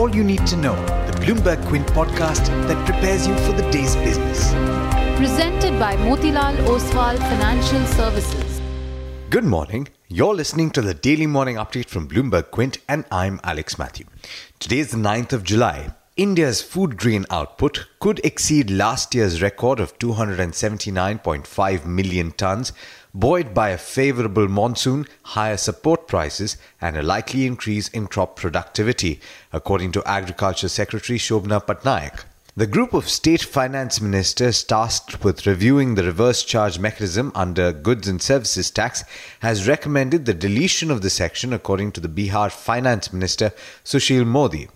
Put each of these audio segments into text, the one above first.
all you need to know, the Bloomberg Quint podcast that prepares you for the day's business. Presented by Motilal Oswal Financial Services. Good morning. You're listening to the daily morning update from Bloomberg Quint, and I'm Alex Matthew. Today is the 9th of July. India's food grain output could exceed last year's record of 279.5 million tons, buoyed by a favorable monsoon, higher support prices, and a likely increase in crop productivity, according to Agriculture Secretary Shobhana Pattanayak. The group of state finance ministers tasked with reviewing the reverse charge mechanism under goods and services tax has recommended the deletion of the section according to the Bihar finance minister Sushil Modi.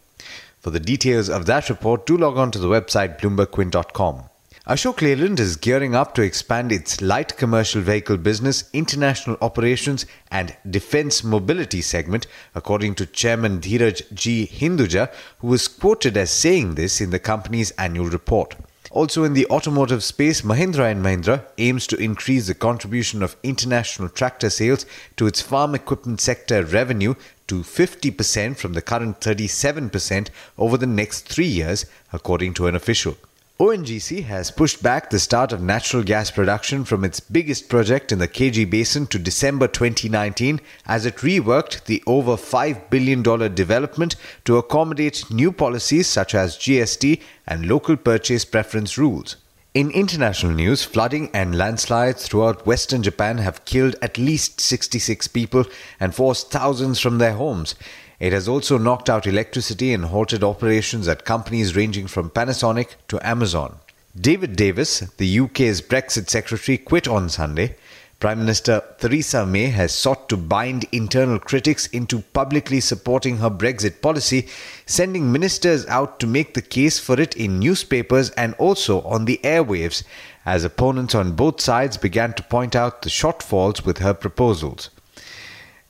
For the details of that report, do log on to the website bloombergquint.com. Ashok Leyland is gearing up to expand its light commercial vehicle business, international operations, and defense mobility segment, according to Chairman Dheeraj G. Hinduja, who was quoted as saying this in the company's annual report. Also in the automotive space, Mahindra and Mahindra aims to increase the contribution of international tractor sales to its farm equipment sector revenue to 50% from the current 37% over the next 3 years, according to an official. ONGC has pushed back the start of natural gas production from its biggest project in the KG Basin to December 2019 as it reworked the over $5 billion development to accommodate new policies such as GST and local purchase preference rules. In international news, flooding and landslides throughout western Japan have killed at least 66 people and forced thousands from their homes. It has also knocked out electricity and halted operations at companies ranging from Panasonic to Amazon. David Davis, the UK's Brexit secretary, quit on Sunday. Prime Minister Theresa May has sought to bind internal critics into publicly supporting her Brexit policy, sending ministers out to make the case for it in newspapers and also on the airwaves, as opponents on both sides began to point out the shortfalls with her proposals.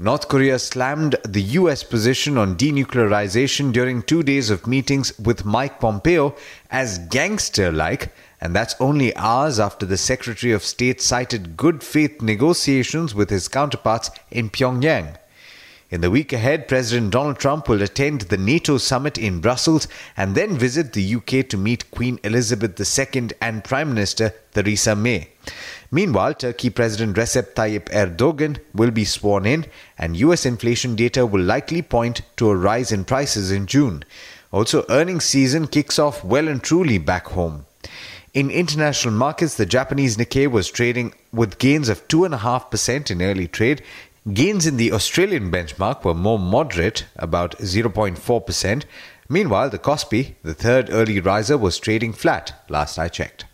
North Korea slammed the US position on denuclearization during two days of meetings with Mike Pompeo as gangster like, and that's only hours after the Secretary of State cited good faith negotiations with his counterparts in Pyongyang. In the week ahead, President Donald Trump will attend the NATO summit in Brussels and then visit the UK to meet Queen Elizabeth II and Prime Minister Theresa May. Meanwhile, Turkey President Recep Tayyip Erdogan will be sworn in, and US inflation data will likely point to a rise in prices in June. Also, earnings season kicks off well and truly back home. In international markets, the Japanese Nikkei was trading with gains of 2.5% in early trade. Gains in the Australian benchmark were more moderate, about 0.4%. Meanwhile, the Kospi, the third early riser, was trading flat last I checked.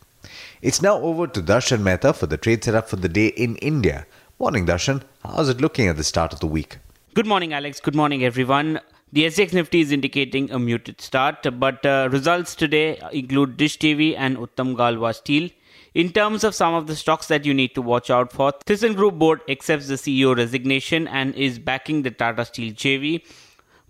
It's now over to Darshan Mehta for the trade setup for the day in India. Morning, Darshan. How's it looking at the start of the week? Good morning, Alex. Good morning, everyone. The SGX Nifty is indicating a muted start, but uh, results today include Dish TV and Uttam Galva Steel. In terms of some of the stocks that you need to watch out for, ThyssenKrupp board accepts the CEO resignation and is backing the Tata Steel JV.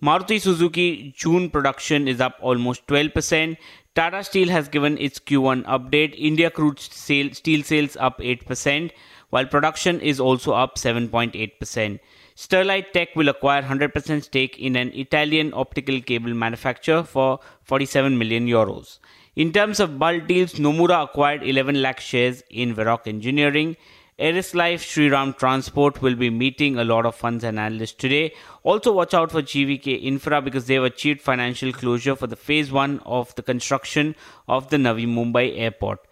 Maruti Suzuki June production is up almost 12%. Tata Steel has given its Q1 update. India crude sale, steel sales up 8%, while production is also up 7.8%. Sterlite Tech will acquire 100% stake in an Italian optical cable manufacturer for 47 million euros. In terms of bulk deals, Nomura acquired 11 lakh shares in Varroc Engineering. Eris Life Shriram Transport will be meeting a lot of funds and analysts today. Also, watch out for GVK Infra because they have achieved financial closure for the phase one of the construction of the Navi Mumbai airport.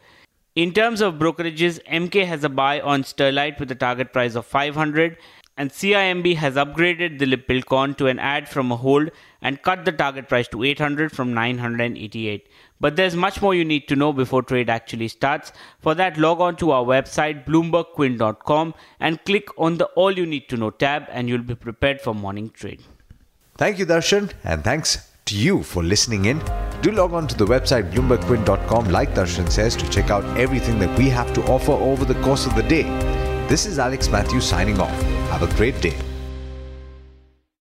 In terms of brokerages, Emkay has a buy on Sterlite with a target price of 500 and CIMB has upgraded Dilip Buildcon to an add from a hold and cut the target price to 800 from 988. But there's much more you need to know before trade actually starts. For that, log on to our website bloombergquint.com and click on the All You Need to Know tab and you'll be prepared for morning trade. Thank you, Darshan, and thanks to you for listening in. Do log on to the website bloombergquint.com, like Darshan says, to check out everything that we have to offer over the course of the day. This is Alex Matthews signing off. Have a great day.